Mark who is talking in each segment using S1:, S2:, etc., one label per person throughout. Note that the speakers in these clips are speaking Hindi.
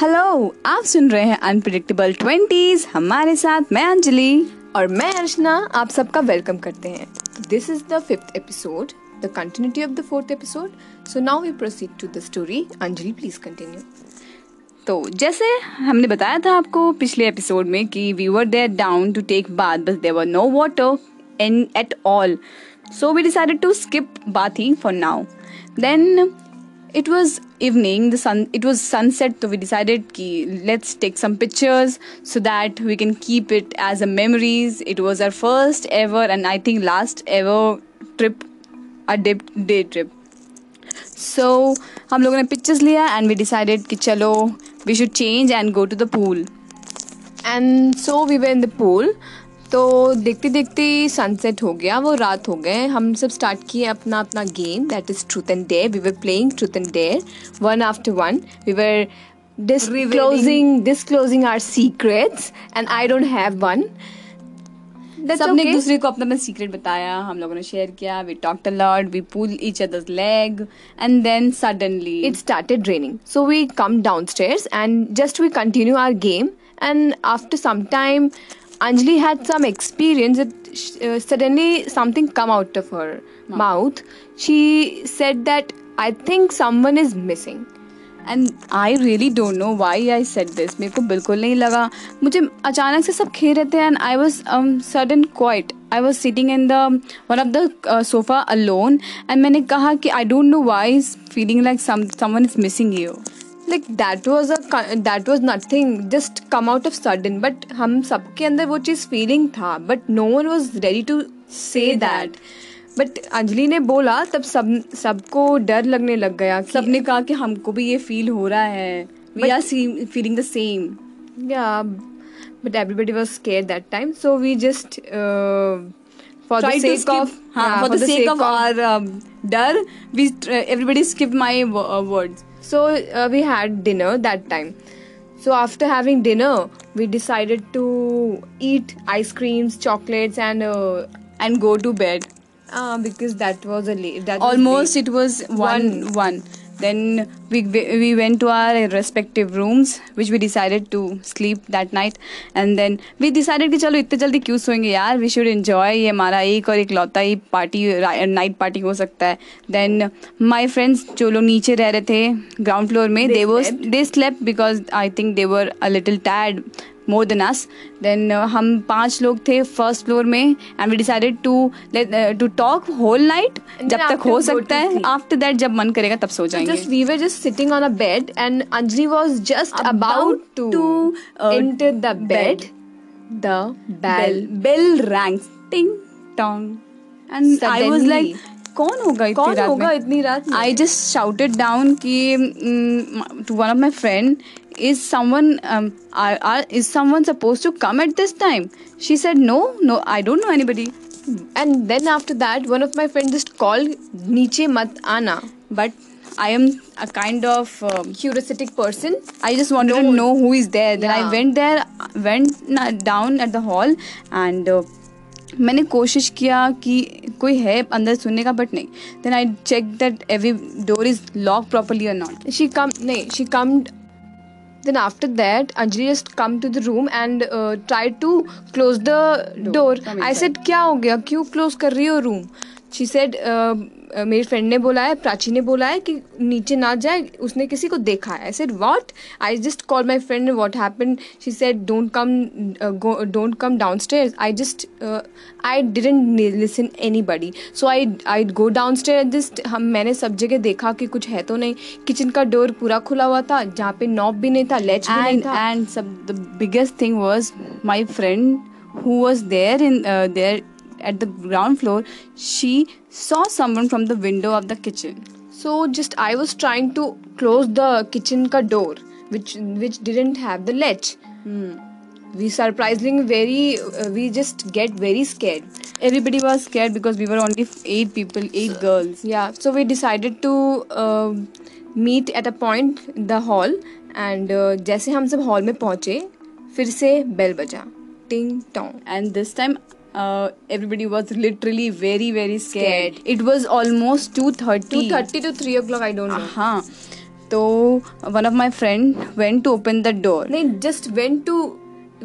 S1: हेलो आप सुन रहे हैं अनप्रिडिक्टेबल ट्वेंटीज हमारे साथ मैं अंजलि।
S2: और मैं अर्चना आप सबका वेलकम करते हैं। This is the fifth episode the continuity of the fourth episode so now we proceed to the story Anjali please continue
S1: तो जैसे हमने बताया था आपको पिछले एपिसोड में कि we were there down to take bath but there were no water in at all so we decided to skip bathing for now then it was evening the sun it was sunset so we decided ki let's take some pictures so that we can keep it as a memories it was our first ever and i think last ever trip a day trip so हम लोगों ने पिक्चर्स लिया एंड वी डिसाइडेड कि चलो we should change and go to the pool
S2: and so we were in the pool तो देखते देखते सनसेट हो गया वो रात हो गए। हम सब स्टार्ट किए अपना अपना game that is truth and dare we were playing truth and dare one after one we were disclosing disclosing our secrets and I don't have one.
S1: सबने एक दूसरे को अपना अपना सीक्रेट बताया हम लोगों ने शेयर किया we talked a lot we pull each others leg and then suddenly
S2: it started raining so we come down downstairs and just we continue our game and after some time Anjali had some experience. It, uh, suddenly, something come out of her mouth. mouth. She said that I think someone is missing.
S1: And I really don't know why I said this मेरे को बिल्कुल नहीं लगा मुझे अचानक से सब खेल रहे थे and I was sudden quiet I was sitting in the one of the sofa alone and मैंने कहा कि I don't know why is feeling like someone is missing you
S2: like that was a that was nothing just come out of sudden but हम सबके अंदर वो चीज़ फीलिंग था. But no one was ready to say that but Anjali ने बोला तब सब सबको डर लगने लग गया
S1: सबने कहा कि हमको भी ये फील हो रहा है. We are feeling the same
S2: yeah but everybody was scare that time so we just
S1: for the sake of yeah, for, for the, the sake, sake of, of our um, dar we uh, everybody skip my uh, words.
S2: So uh, we had dinner that time. So after having dinner, we decided to eat ice creams, chocolates, and uh,
S1: and go to bed.
S2: Uh, because that was a late. That
S1: almost was late. it was one one. one then we we went to our respective rooms which we decided to sleep that night. And then we decided कि चलो इतने जल्दी क्यों सोएँगे यार? We should enjoy ये हमारा एक और एक लौता ही पार्टी नाइट पार्टी हो सकता है। देन माय फ्रेंड्स जो लोग नीचे रह रहे थे ग्राउंड फ्लोर में दे वो they slept because I think they were a little tired more than us then हम पाँच लोग थे फ़र्स्ट फ्लोर में and we decided to to talk whole night जब तक हो सकता है आफ्टर दैट जब मन करेगा तब सो जाएँगे
S2: just we were just sitting on a bed and Anjali was just about to enter the bed the bell
S1: bell rang ting tong and I was like कौन होगा
S2: इतनी कौन रात होगा इतनी रात
S1: आई जस्ट शाउटेड डाउन कि to one of my friend is someone um, are, are, is someone supposed to come at this time she said no no i don't know anybody
S2: and then after that one of my friends just called niche mat ana
S1: but i am a kind of
S2: um, curiosity person
S1: i just wanted no. to know who is there then yeah. i went there went down at the hall and uh, मैंने कोशिश किया कि कोई है अंदर सुनने का बट नहीं then I check that every door is lock properly और नॉट
S2: शी कम नहीं she come then after that anjali just come to the room and uh, tried to close the door, door. i said kya ho gaya क्यों close कर रही हो room she said uh, मेरी फ्रेंड ने बोला है प्राची ने बोला है कि नीचे ना जाए उसने किसी को देखा है। Said what I just call my friend what happen she said don't come don't come down stair I just I didn't listen any body so I I go down stair just हम मैंने सब जगह देखा कि कुछ है तो नहीं। किचन का डोर पूरा खुला हुआ था जहाँ पे नॉब भी नहीं था लेच भी नहीं था।
S1: एंड सब the biggest thing was my friend who was there in there at the ground floor, she saw someone from the window of the kitchen.
S2: So just I was trying to close the kitchen ka door, which which didn't have the latch. Hmm. We surprisingly very uh, we just get very scared.
S1: Everybody was scared because we were only eight people, eight girls.
S2: Yeah. So we decided to uh, meet at a point in the hall and uh, जैसे हम सब हॉल में पहुंचे फिर से बेल बजा टिंग tong
S1: and this time uh, everybody was literally very very scared. scared. It was almost 2:30.
S2: 2:30 to 3 o'clock. I don't know.
S1: Uh-huh. So one of my friend went to open the door.
S2: They just went to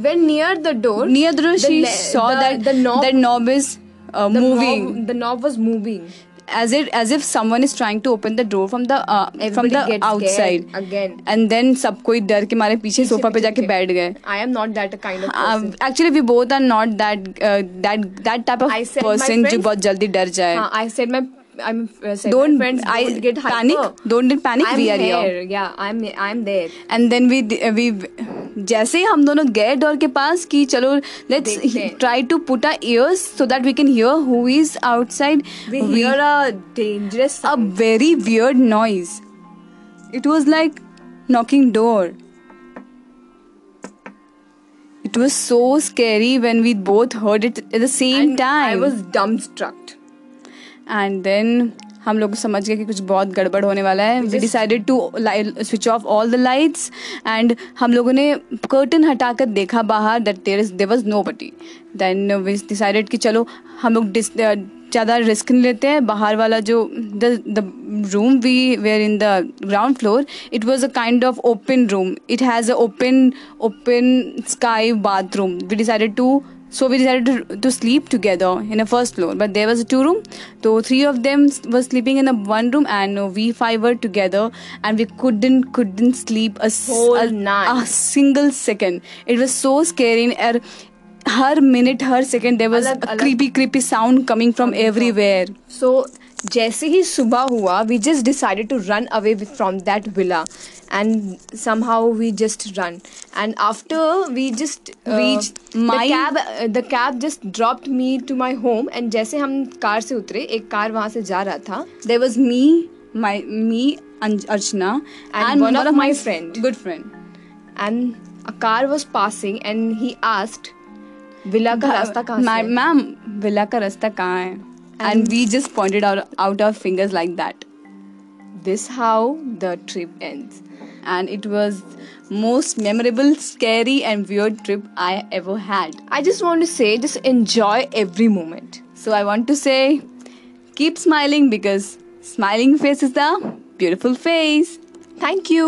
S2: went near the door.
S1: Near the door,
S2: the
S1: she
S2: le-
S1: saw
S2: the,
S1: that
S2: the knob,
S1: knob is uh,
S2: the
S1: moving.
S2: Knob, the knob was moving.
S1: As it as if someone is trying to open the door from the uh, from the outside
S2: again.
S1: and then सब कोई डर के मारे पीछे सोफा पे जाके बैठ गए
S2: I am not that kind of
S1: Uh,
S2: person
S1: actually we both are not that uh, that that type of
S2: I said my
S1: person जो
S2: bahut
S1: बहुत जल्दी डर जाए
S2: हाँ, I said my I'm uh, said
S1: don't
S2: my friends
S1: I
S2: don't get
S1: panic
S2: hyper.
S1: don't get panic
S2: I'm
S1: we are here
S2: here. Yeah, I'm I'm there.
S1: And then we we जैसे ही हम दोनों गए डोर के पास कि चलो लेट्स
S2: देखते हैं।
S1: Try to put our ears so that we can hear who is outside
S2: We hear a dangerous
S1: a very weird noise it was like knocking door it was so scary when we both heard it at the same
S2: and
S1: time
S2: I was dumbstruck.
S1: And then हम लोग समझ गए कि कुछ बहुत गड़बड़ होने वाला है।
S2: We
S1: decided to switch off all the lights and हम लोगों ने कर्टन हटाकर देखा बाहर that there is there was no body then we decided कि चलो हम लोग uh, ज़्यादा रिस्क नहीं लेते हैं। बाहर वाला जो the the room we were in the ground floor it was a kind of open room it has a open open sky bathroom we decided to so we decided to, to sleep together in a first floor. But there was a two room. So three of them were sleeping in a one room and we five were together and we couldn't couldn't sleep a,
S2: Whole
S1: a,
S2: night.
S1: a single second. It was so scary. And er, her minute her second there was
S2: alag,
S1: a
S2: alag.
S1: creepy creepy sound coming from everywhere.
S2: So जैसे ही सुबह हुआ we just decided to run away with- from that villa and somehow we just run and after we just uh,
S1: Reached my-
S2: the cab uh, the cab just dropped me to my home and जैसे हम कार से उतरे एक कार वहाँ से जा रहा था
S1: there was me my me Anj- archana
S2: And one of my friend.
S1: good friend
S2: and a car was passing and he asked villa का रास्ता कहाँ है?"
S1: मैम विला का रास्ता कहाँ है and we just pointed out our fingers like that
S2: this how the trip ends
S1: and it was most memorable scary and weird trip i ever had
S2: I just want to say just enjoy every moment
S1: so i want to say keep smiling because smiling face is the beautiful face
S2: thank you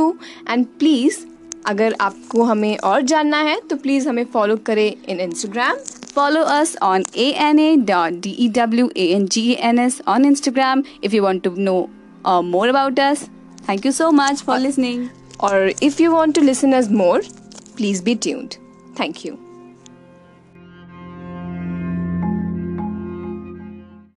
S2: and please अगर आपको हमें और जानना है तो प्लीज़ हमें फॉलो करें in Instagram
S1: Follow us on ana.dewangans on Instagram if you want to know uh, more about us. Thank you so much for uh, listening.
S2: Or if you want to listen us more, please be tuned. Thank you.